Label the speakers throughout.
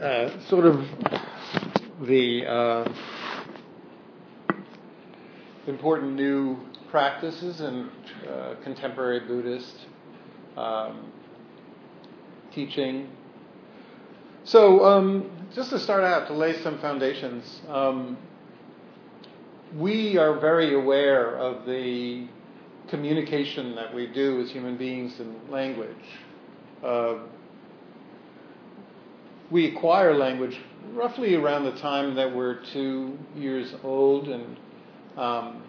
Speaker 1: uh, sort of the uh, important new practices in uh, contemporary Buddhist um, teaching. So, um, just to start out, to lay some foundations, um, we are very aware of the communication that we do as human beings in language. We acquire language roughly around the time that we're two years old, and um,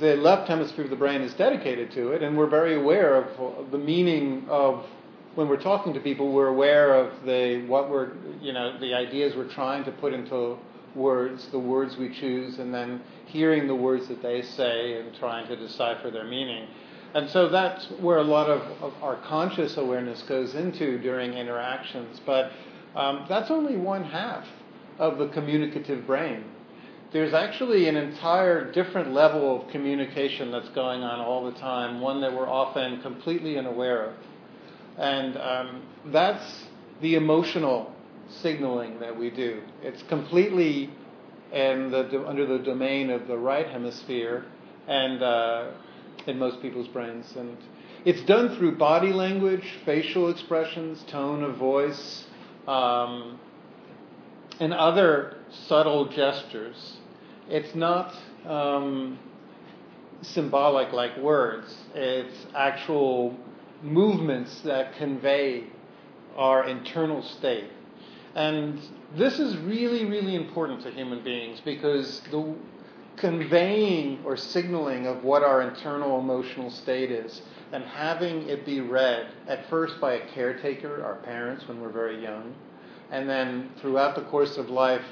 Speaker 1: the left hemisphere of the brain is dedicated to it, and we're very aware of the meaning of when we're talking to people. We're aware of the what we're, you know, the ideas we're trying to put into words, the words we choose, and then hearing the words that they say and trying to decipher their meaning. And so that's where a lot of, of our conscious awareness goes into during interactions. But um, that's only one half of the communicative brain. There's actually an entire different level of communication that's going on all the time, one that we're often completely unaware of. And um, that's the emotional signaling that we do. It's completely in the, under the domain of the right hemisphere and uh, in most people's brains. And it's done through body language, facial expressions, tone of voice, um, and other subtle gestures. It's not um, symbolic like words, it's actual movements that convey our internal state. And this is really, really important to human beings because the conveying or signaling of what our internal emotional state is and having it be read at first by a caretaker, our parents, when we're very young, and then throughout the course of life,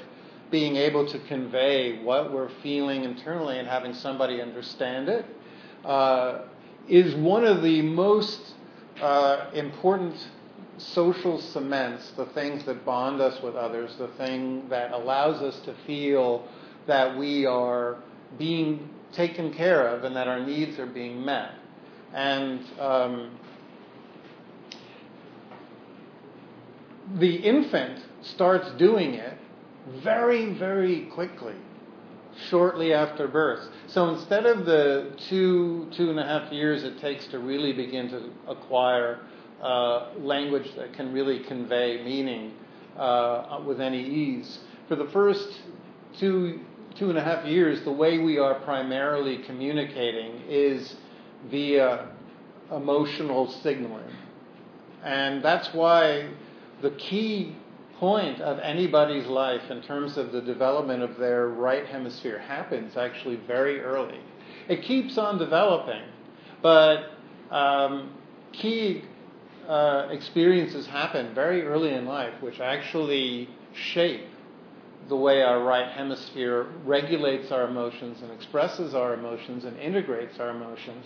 Speaker 1: being able to convey what we're feeling internally and having somebody understand it, uh, is one of the most uh, important social cements, the things that bond us with others, the thing that allows us to feel that we are being taken care of and that our needs are being met. And um, the infant starts doing it very, very quickly, shortly after birth. So instead of the two, two and a half years it takes to really begin to acquire uh, language that can really convey meaning uh, with any ease. For the first two, two and a half years, the way we are primarily communicating is via emotional signaling. And that's why the key point of anybody's life in terms of the development of their right hemisphere happens actually very early. It keeps on developing, but um, key uh, experiences happen very early in life which actually shape the way our right hemisphere regulates our emotions and expresses our emotions and integrates our emotions.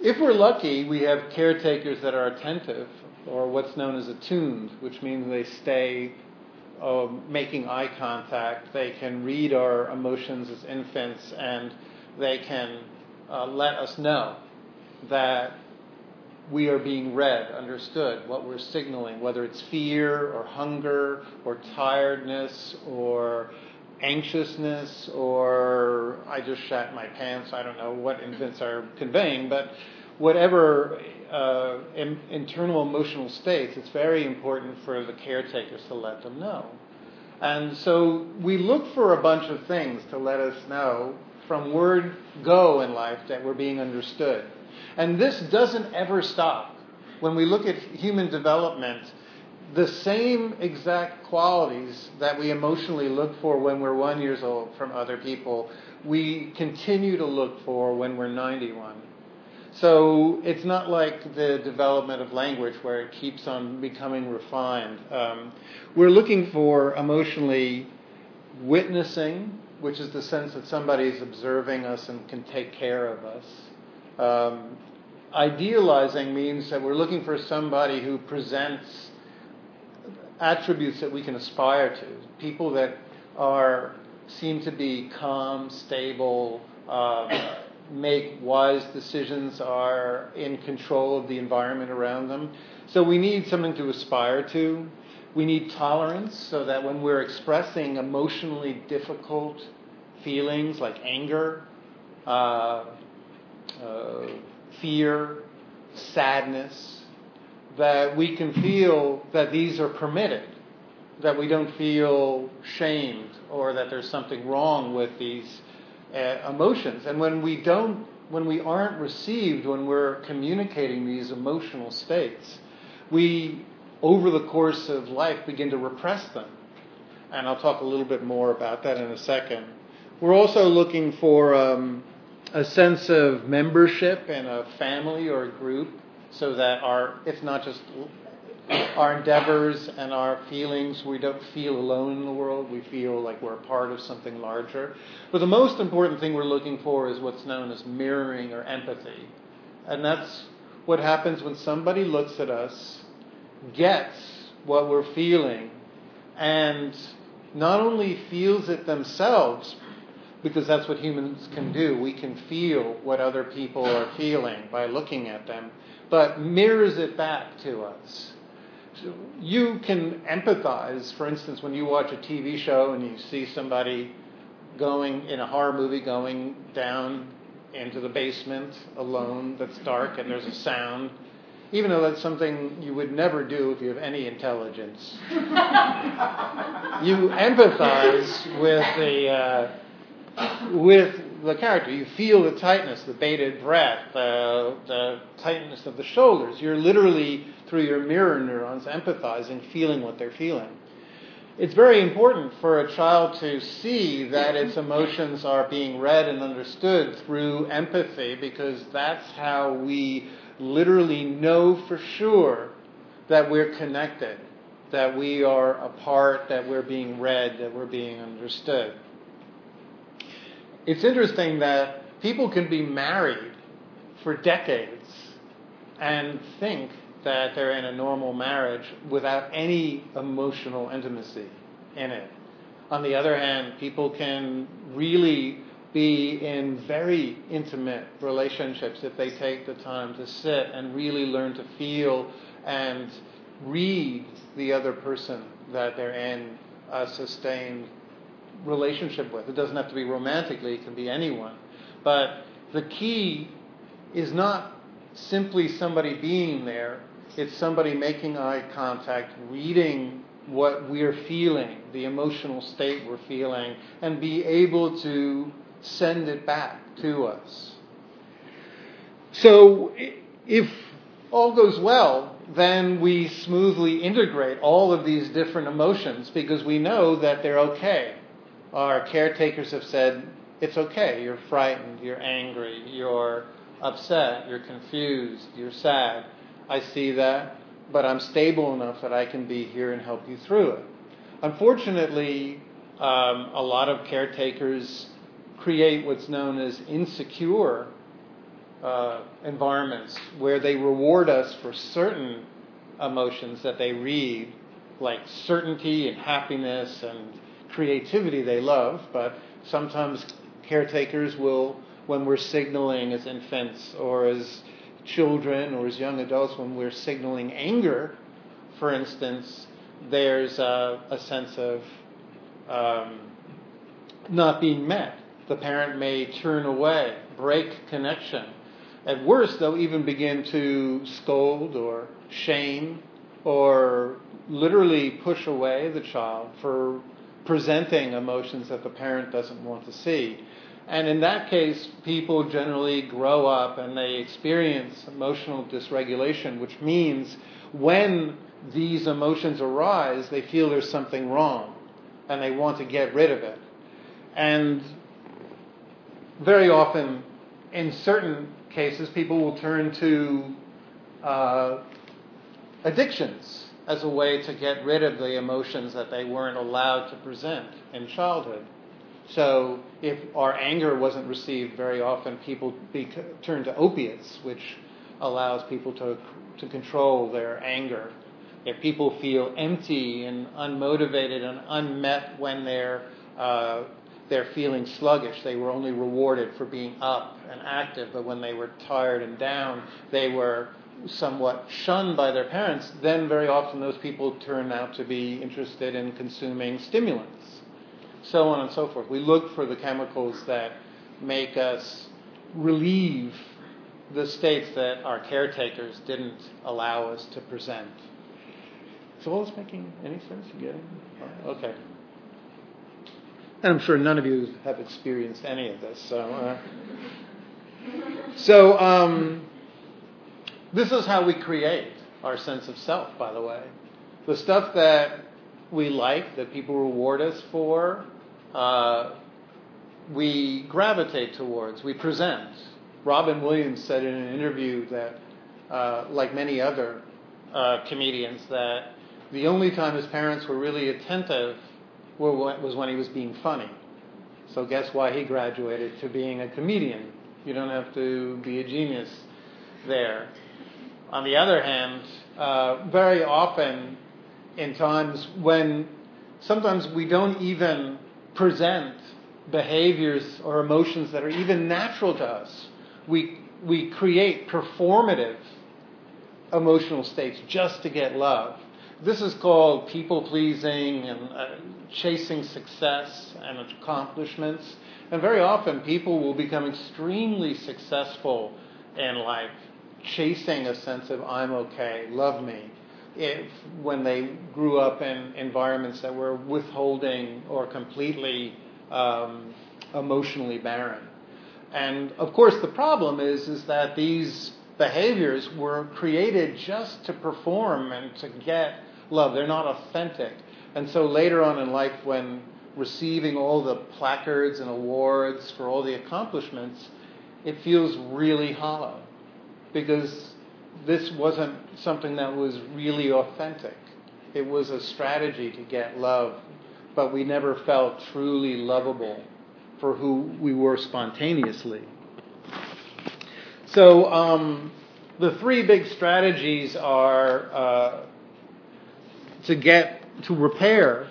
Speaker 1: If we're lucky, we have caretakers that are attentive, or what's known as attuned, which means they stay uh, making eye contact. They can read our emotions as infants, and they can uh, let us know that we are being read, understood, what we're signaling, whether it's fear or hunger or tiredness or anxiousness or I just shat my pants. I don't know what infants are conveying, but whatever uh, in, internal emotional states, it's very important for the caretakers to let them know. And so we look for a bunch of things to let us know from word go in life that we're being understood. And this doesn't ever stop. When we look at human development, the same exact qualities that we emotionally look for when we're one years old from other people, we continue to look for when we're 91. So it's not like the development of language where it keeps on becoming refined. Um, we're looking for emotionally witnessing, which is the sense that somebody is observing us and can take care of us. Um, idealizing means that we're looking for somebody who presents attributes that we can aspire to. People that are seem to be calm, stable, um, make wise decisions, are in control of the environment around them. So we need something to aspire to. We need tolerance so that when we're expressing emotionally difficult feelings like anger, uh, uh, fear, sadness, that we can feel that these are permitted, that we don't feel shamed or that there's something wrong with these uh, emotions. And when we don't, when we aren't received, when we're communicating these emotional states, we, over the course of life, begin to repress them. And I'll talk a little bit more about that in a second. We're also looking for um, a sense of membership in a family or a group so that our it's not just our endeavors and our feelings we don't feel alone in the world. We feel like we're a part of something larger. But the most important thing we're looking for is what's known as mirroring or empathy. And that's what happens when somebody looks at us gets what we're feeling and not only feels it themselves because that's what humans can do. We can feel what other people are feeling by looking at them, but mirrors it back to us. So you can empathize, for instance, when you watch a TV show and you see somebody going in a horror movie going down into the basement alone that's dark and there's a sound even though that's something you would never do if you have any intelligence. you empathize with the uh, with the character. You feel the tightness, the bated breath, the, the tightness of the shoulders. You're literally, through your mirror neurons, empathizing, feeling what they're feeling. It's very important for a child to see that its emotions are being read and understood through empathy because that's how we literally know for sure that we're connected, that we are a part, that we're being read, that we're being understood it's interesting that people can be married for decades and think that they're in a normal marriage without any emotional intimacy in it. On the other hand, people can really be in very intimate relationships if they take the time to sit and really learn to feel and read the other person that they're in a sustained relationship with. It doesn't have to be romantically, it can be anyone. But the key is not simply somebody being there, it's somebody making eye contact, reading what we're feeling, the emotional state we're feeling, and be able to send it back to us. So if all goes well, then we smoothly integrate all of these different emotions because we know that they're okay our caretakers have said, it's okay, you're frightened, you're angry, you're upset, you're confused, you're sad. I see that, but I'm stable enough that I can be here and help you through it. Unfortunately, um, a lot of caretakers create what's known as insecure uh, environments where they reward us for certain emotions that they read, like certainty and happiness and creativity they love, but sometimes caretakers will, when we're signaling as infants or as children or as young adults, when we're signaling anger, for instance, there's a, a sense of um, not being met. The parent may turn away, break connection. At worst, they'll even begin to scold or shame or literally push away the child for presenting emotions that the parent doesn't want to see. And in that case, people generally grow up and they experience emotional dysregulation, which means when these emotions arise, they feel there's something wrong and they want to get rid of it. And very often, in certain cases, people will turn to uh, addictions as a way to get rid of the emotions that they weren't allowed to present in childhood. So, if our anger wasn't received very often, people turn to opiates, which allows people to, to control their anger. If people feel empty and unmotivated and unmet when they're, uh, they're feeling sluggish, they were only rewarded for being up and active, but when they were tired and down, they were somewhat shunned by their parents, then very often those people turn out to be interested in consuming stimulants, so on and so forth. We look for the chemicals that make us relieve the states that our caretakers didn't allow us to present. So all this making any sense? You getting? Okay. And I'm sure none of you have experienced any of this. So, uh, so um, this is how we create our sense of self. By the way, the stuff that we like, that people reward us for, uh, we gravitate towards, we present. Robin Williams said in an interview that, uh, like many other uh, comedians, that the only time his parents were really attentive was when he was being funny. So guess why he graduated to being a comedian? You don't have to be a genius there. On the other hand, uh, very often in times when sometimes we don't even present behaviors or emotions that are even natural to us, we, we create performative emotional states just to get love. This is called people pleasing and uh, chasing success and accomplishments. And very often people will become extremely successful in life chasing a sense of I'm okay, love me. If when they grew up in environments that were withholding or completely um, emotionally barren. And of course, the problem is is that these behaviors were created just to perform and to get love. They're not authentic. And so later on in life, when receiving all the placards and awards for all the accomplishments, it feels really hollow because this wasn't something that was really authentic. It was a strategy to get love, but we never felt truly lovable for who we were spontaneously. So, um, the three big strategies are uh, to get to repair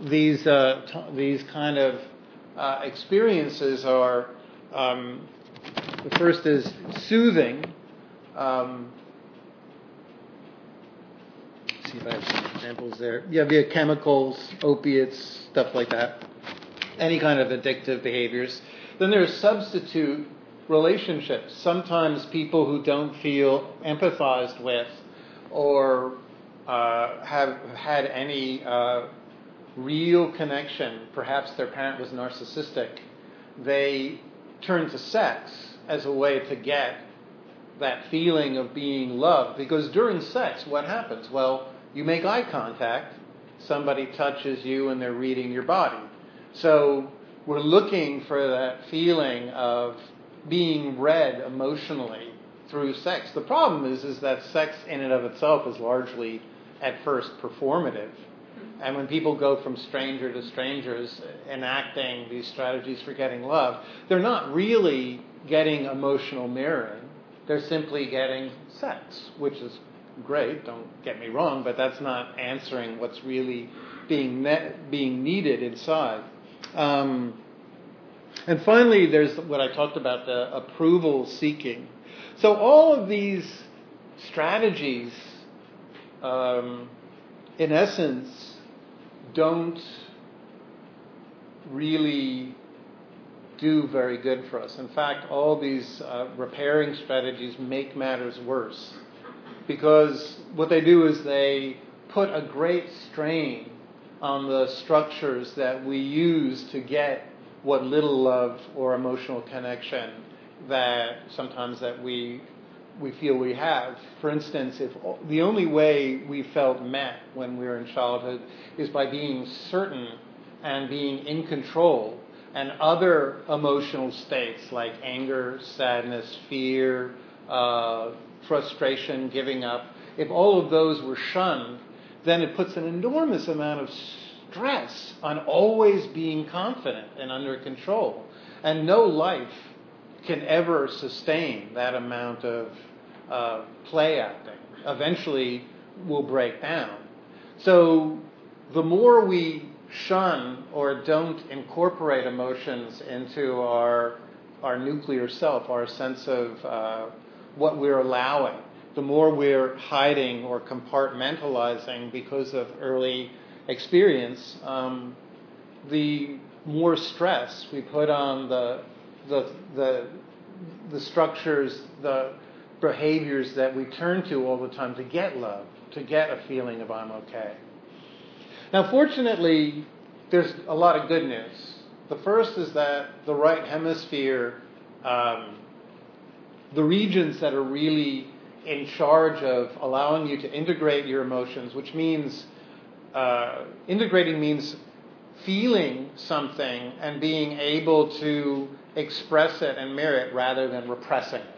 Speaker 1: these uh, t- these kind of uh, experiences are um, the first is soothing. Um, see if I have some examples there. Yeah, via chemicals, opiates, stuff like that. Any kind of addictive behaviors. Then there's substitute relationships. Sometimes people who don't feel empathized with or uh, have had any uh, real connection, perhaps their parent was narcissistic, they turn to sex as a way to get that feeling of being loved. Because during sex, what happens? Well, you make eye contact, somebody touches you, and they're reading your body. So we're looking for that feeling of being read emotionally through sex. The problem is, is that sex in and of itself is largely at first performative. And when people go from stranger to strangers enacting these strategies for getting love, they're not really getting emotional mirroring. They're simply getting sex, which is great, don't get me wrong, but that's not answering what's really being, met, being needed inside. Um, and finally, there's what I talked about the approval seeking. So, all of these strategies um, in essence, don't really do very good for us. In fact, all these uh, repairing strategies make matters worse because what they do is they put a great strain on the structures that we use to get what little love or emotional connection that sometimes that we we feel we have. For instance, if the only way we felt met when we were in childhood is by being certain and being in control, and other emotional states like anger, sadness, fear, uh, frustration, giving up, if all of those were shunned, then it puts an enormous amount of stress on always being confident and under control. And no life can ever sustain that amount of uh, play acting. Eventually, will break down. So, the more we shun or don't incorporate emotions into our our nuclear self, our sense of uh, what we're allowing, the more we're hiding or compartmentalizing because of early experience, um, the more stress we put on the, the, the, the structures, the behaviors that we turn to all the time to get love, to get a feeling of I'm okay. Now, fortunately, there's a lot of good news. The first is that the right hemisphere, um, the regions that are really in charge of allowing you to integrate your emotions, which means uh, integrating means feeling something and being able to express it and mirror it rather than repressing it.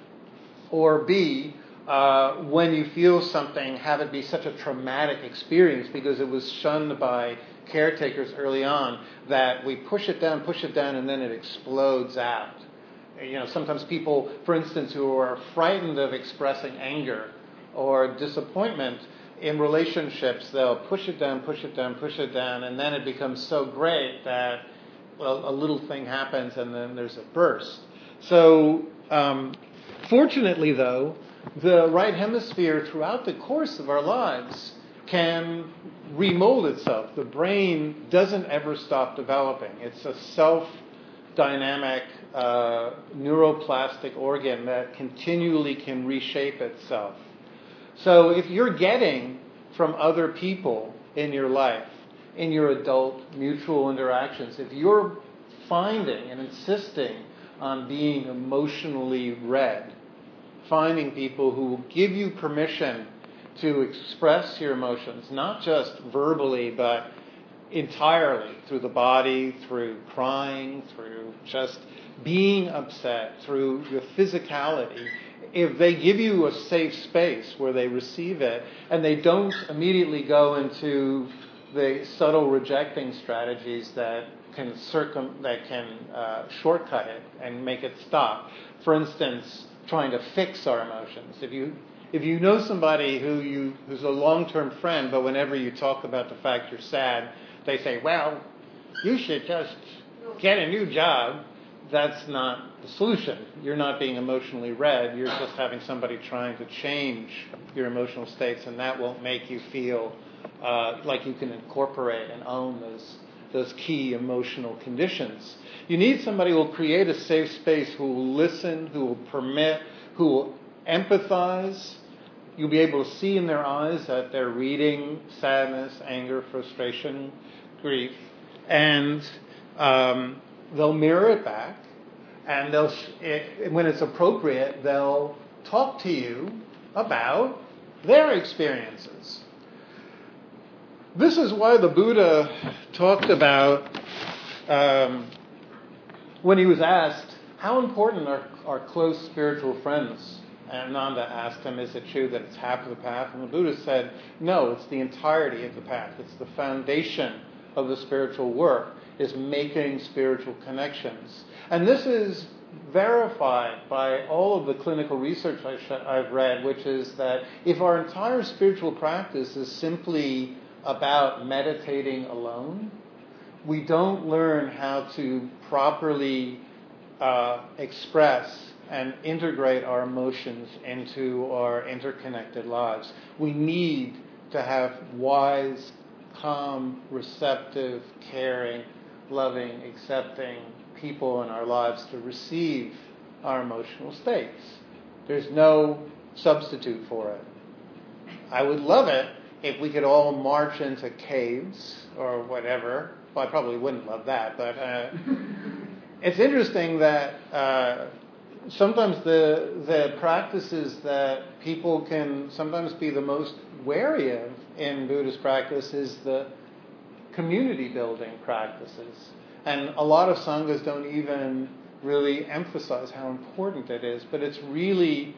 Speaker 1: Or B, uh, when you feel something, have it be such a traumatic experience because it was shunned by caretakers early on that we push it down, push it down, and then it explodes out. You know, sometimes people, for instance, who are frightened of expressing anger or disappointment in relationships, they'll push it down, push it down, push it down, and then it becomes so great that well, a little thing happens and then there's a burst. So, um, fortunately, though, the right hemisphere throughout the course of our lives can remold itself. The brain doesn't ever stop developing. It's a self dynamic uh, neuroplastic organ that continually can reshape itself. So if you're getting from other people in your life, in your adult mutual interactions, if you're finding and insisting on being emotionally read, finding people who will give you permission to express your emotions, not just verbally, but entirely through the body, through crying, through just being upset, through your physicality. If they give you a safe space where they receive it and they don't immediately go into the subtle rejecting strategies that can circum that can uh, shortcut it and make it stop. For instance, trying to fix our emotions. If you if you know somebody who you who's a long-term friend, but whenever you talk about the fact you're sad, they say, "Well, you should just get a new job." That's not the solution. You're not being emotionally read. You're just having somebody trying to change your emotional states, and that won't make you feel uh, like you can incorporate and own those those key emotional conditions. You need somebody who will create a safe space, who will listen, who will permit, who will empathize. You'll be able to see in their eyes that they're reading sadness, anger, frustration, grief, and um, they'll mirror it back. And they'll, it, when it's appropriate, they'll talk to you about their experiences. This is why the Buddha talked about um, when he was asked, How important are, are close spiritual friends? Ananda asked him, Is it true that it's half of the path? And the Buddha said, No, it's the entirety of the path. It's the foundation of the spiritual work, is making spiritual connections. And this is verified by all of the clinical research I've read, which is that if our entire spiritual practice is simply about meditating alone. We don't learn how to properly uh, express and integrate our emotions into our interconnected lives. We need to have wise, calm, receptive, caring, loving, accepting people in our lives to receive our emotional states. There's no substitute for it. I would love it if we could all march into caves or whatever, well, I probably wouldn't love that, but uh, it's interesting that uh, sometimes the the practices that people can sometimes be the most wary of in Buddhist practice is the community building practices, and a lot of sanghas don't even really emphasize how important it is, but it's really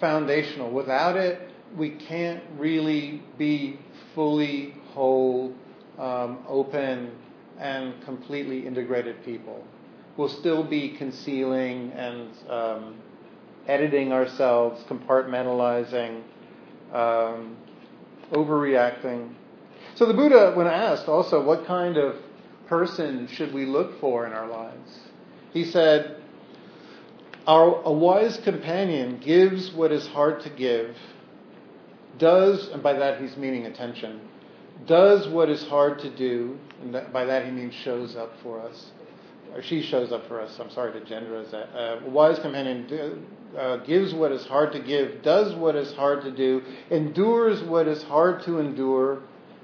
Speaker 1: foundational. Without it, we can't really be fully whole, um, open, and completely integrated people. We'll still be concealing and um, editing ourselves, compartmentalizing, um, overreacting. So the Buddha, when asked also what kind of person should we look for in our lives, he said, Our, a wise companion gives what is hard to give, does, and by that he's meaning attention, does what is hard to do, and that, by that he means shows up for us, or she shows up for us. I'm sorry to gender that. Uh, wise companion do, uh, gives what is hard to give, does what is hard to do, endures what is hard to endure,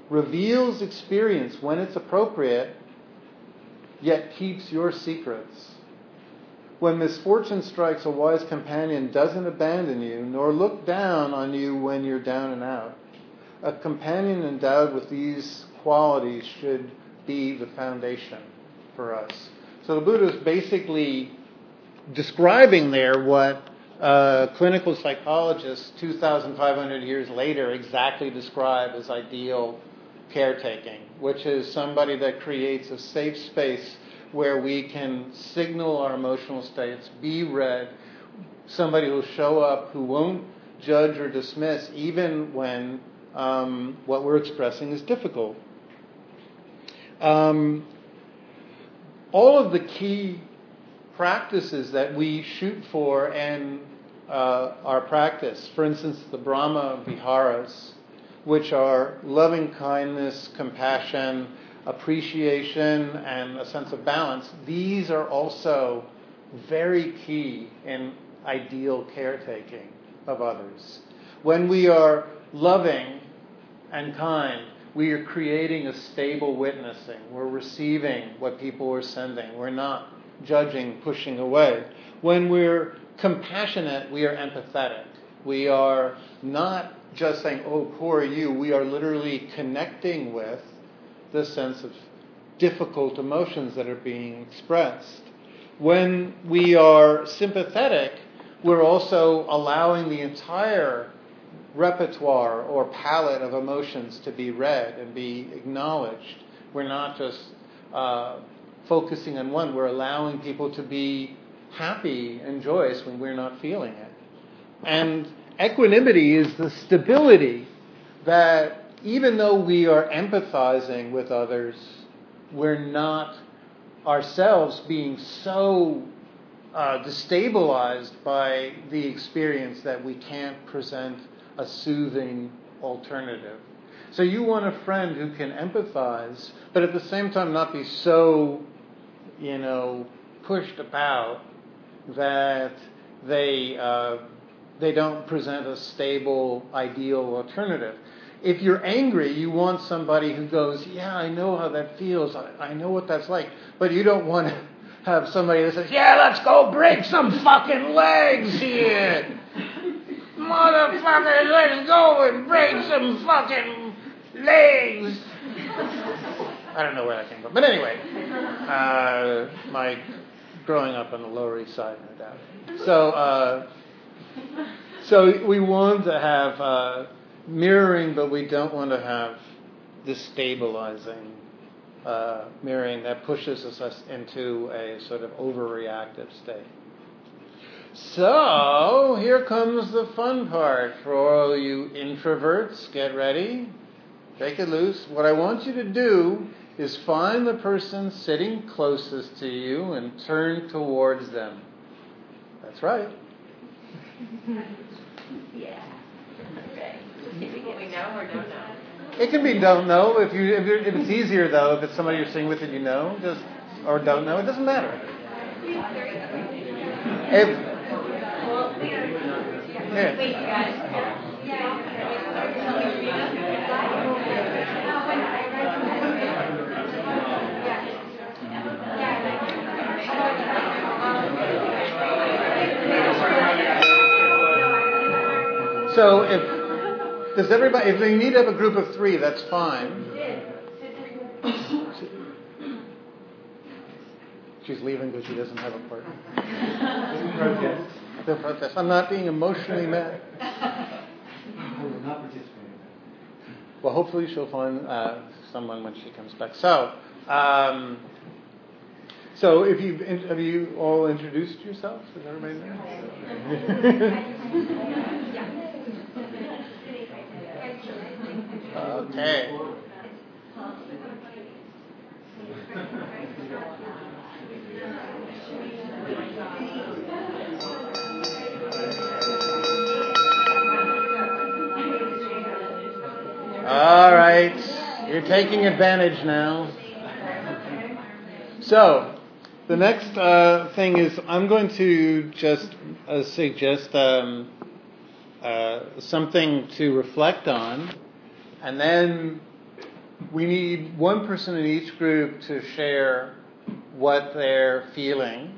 Speaker 1: reveals experience when it's appropriate, yet keeps your secrets. When misfortune strikes, a wise companion doesn't abandon you, nor look down on you when you're down and out. A companion endowed with these qualities should be the foundation for us. So the Buddha is basically describing there what clinical psychologists 2,500 years later exactly describe as ideal caretaking, which is somebody that creates a safe space where we can signal our emotional states, be read, somebody who'll show up who won't judge or dismiss even when um, what we're expressing is difficult. Um, all of the key practices that we shoot for and uh, our practice, for instance, the Brahma Viharas, which are loving kindness, compassion, appreciation, and a sense of balance, these are also very key in ideal caretaking of others. When we are loving and kind, we are creating a stable witnessing. We're receiving what people are sending. We're not judging, pushing away. When we're compassionate, we are empathetic. We are not just saying, oh, poor you. We are literally connecting with the sense of difficult emotions that are being expressed. When we are sympathetic, we're also allowing the entire repertoire or palette of emotions to be read and be acknowledged. We're not just uh, focusing on one, we're allowing people to be happy and joyous when we're not feeling it. And equanimity is the stability that even though we are empathizing with others, we're not ourselves being so uh, destabilized by the experience that we can't present a soothing alternative. So you want a friend who can empathize, but at the same time not be so, you know, pushed about that they uh, they don't present a stable, ideal alternative. If you're angry, you want somebody who goes, Yeah, I know how that feels. I, I know what that's like. But you don't want to have somebody that says, Yeah, let's go break some fucking legs here. Motherfucker, let's go and break some fucking legs. I don't know where that came from. But anyway, uh, my growing up on the Lower East Side, no doubt. So, uh, so we want to have uh, mirroring, but we don't want to have destabilizing uh, mirroring that pushes us into a sort of overreactive state. So, here comes the fun part for all you introverts. Get ready. Take it loose. What I want you to do is find the person sitting closest to you and turn towards them. That's right.
Speaker 2: yeah. Okay. we know or don't know?
Speaker 1: It can be don't know if you if, if it's easier though if it's somebody you're sitting with and you know just or don't know it doesn't matter. If yeah. So if does everybody if they need to have a group of three, that's fine. She's leaving because she doesn't have a partner. protest. The protest. I'm not being emotionally mad. Well, hopefully she'll find uh, someone when she comes back. So, um, so if you have you all introduced yourselves? Does everybody know? Okay. All right, you're taking advantage now. So, the next uh, thing is I'm going to just uh, suggest um, uh, something to reflect on, and then we need one person in each group to share what they're feeling.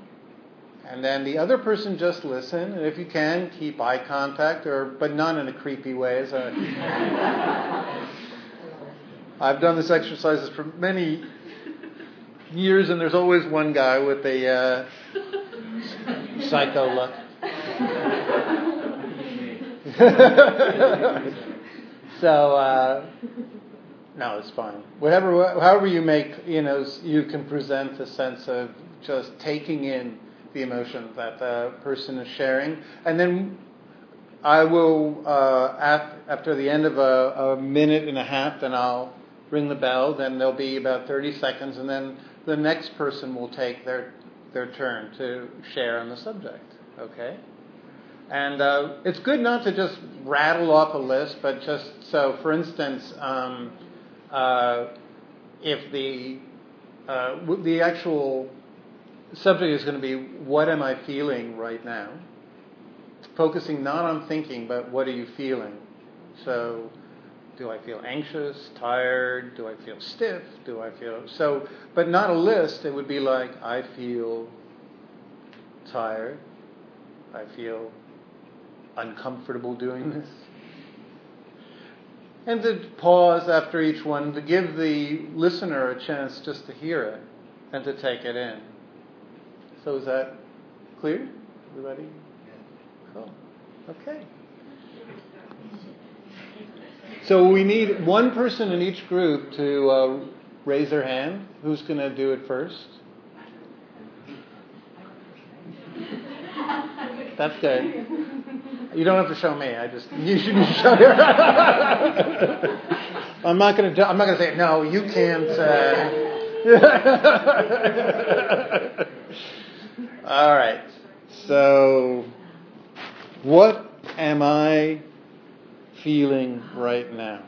Speaker 1: And then the other person just listen, and if you can, keep eye contact, or but not in a creepy way. A I've done this exercises for many years, and there's always one guy with a uh, psycho look. so uh, no, it's fine. Whatever, however you make, you know, you can present a sense of just taking in the emotion that the person is sharing, and then I will, uh, after the end of a, a minute and a half, then I'll ring the bell. Then there'll be about 30 seconds, and then the next person will take their their turn to share on the subject. Okay. And uh, it's good not to just rattle off a list, but just so, for instance, um, uh, if the uh, the actual subject is going to be what am I feeling right now, focusing not on thinking, but what are you feeling. So do I feel anxious, tired? Do I feel stiff? Do I feel so? But not a list. It would be like I feel tired. I feel uncomfortable doing this. And to pause after each one to give the listener a chance just to hear it and to take it in. So is that clear? Everybody? Cool. Okay. So we need one person in each group to uh, raise their hand. Who's going to do it first? That's good. You don't have to show me. I just you should show her. I'm not going to. I'm not going to say no. You can't. Uh... All right. So, what am I feeling right now?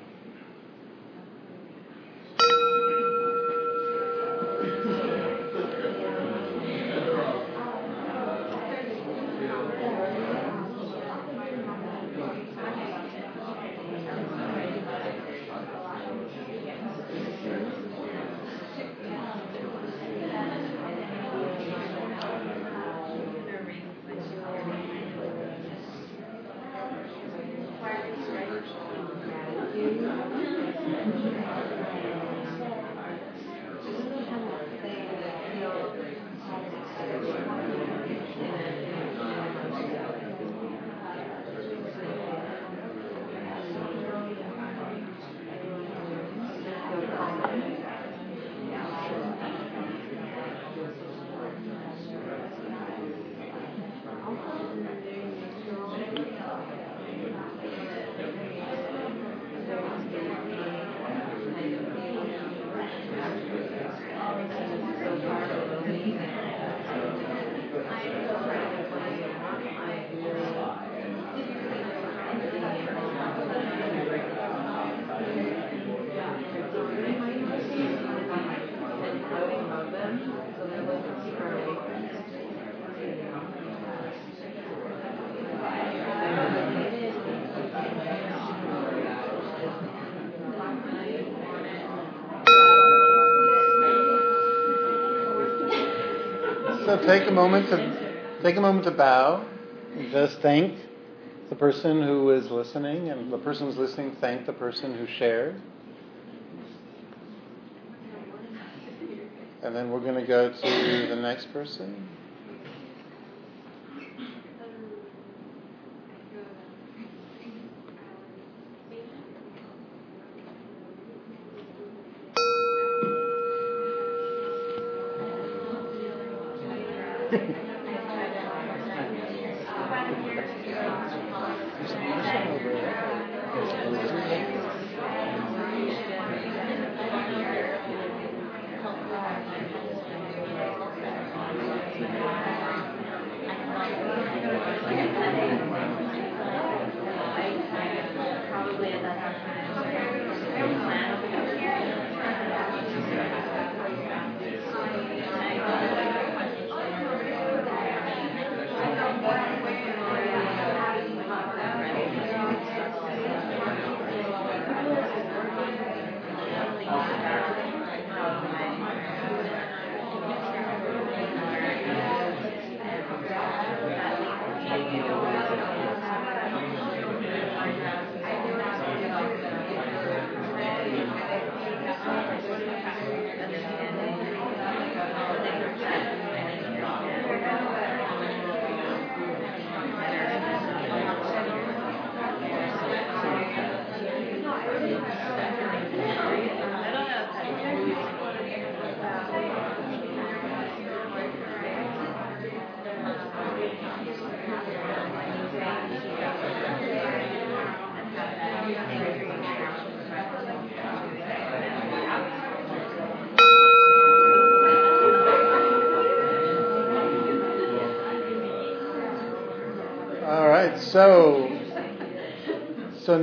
Speaker 1: Take a moment to take a moment to bow and just thank the person who is listening, and the person who's listening thank the person who shared. And then we're going to go to the next person.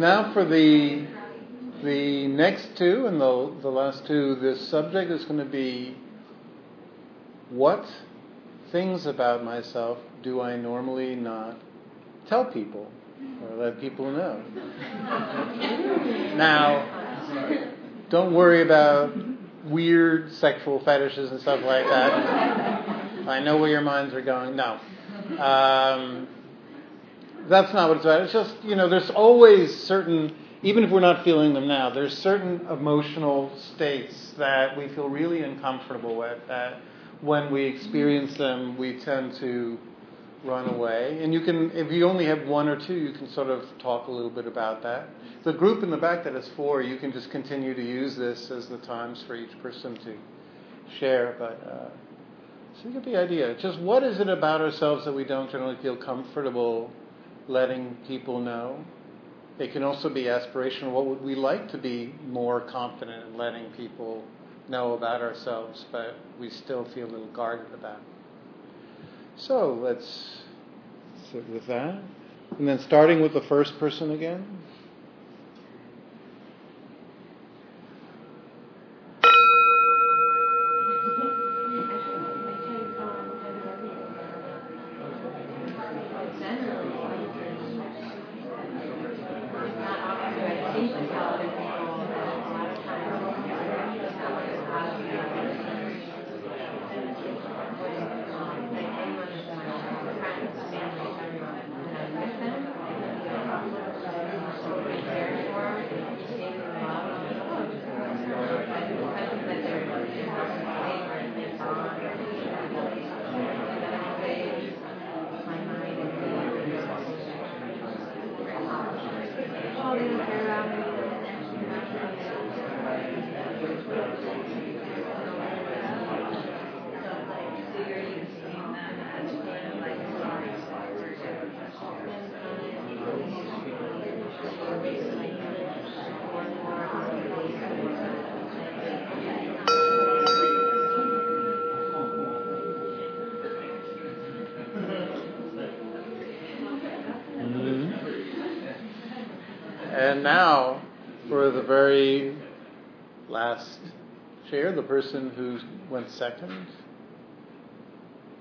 Speaker 1: Now for the the next two and the the last two, the subject is going to be what things about myself do I normally not tell people or let people know. now, don't worry about weird sexual fetishes and stuff like that. I know where your minds are going. No. Um, that's not what it's about. It's just, you know, there's always certain, even if we're not feeling them now, there's certain emotional states that we feel really uncomfortable with that when we experience them, we tend to run away. And you can, if you only have one or two, you can sort of talk a little bit about that. The group in the back that is four, you can just continue to use this as the times for each person to share. But uh, so you get the idea. Just what is it about ourselves that we don't generally feel comfortable letting people know? It can also be aspirational. What would we like to be more confident in letting people know about ourselves, but we still feel a little guarded about? So let's sit with that. And then starting with the first person again. And now, for the very last chair, the person who went second,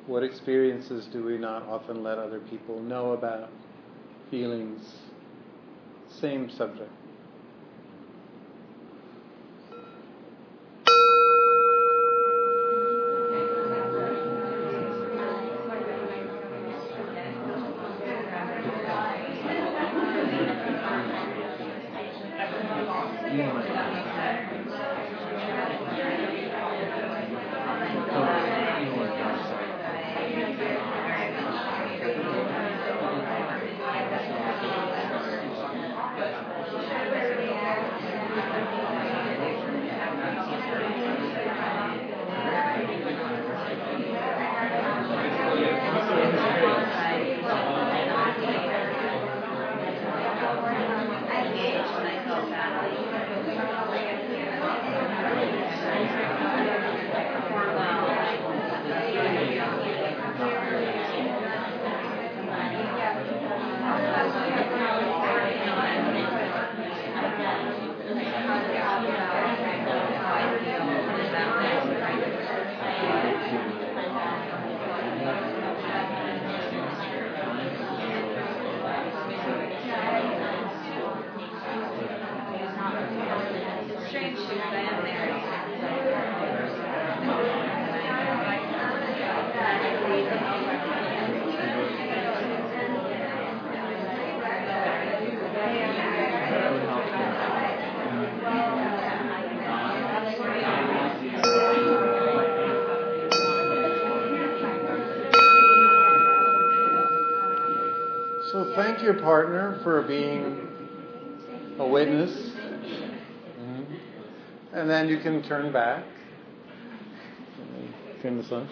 Speaker 1: what experiences do we not often let other people know about? Feelings, same subject. Thank your partner for being a witness. Mm-hmm. And then you can turn back. Turn this on.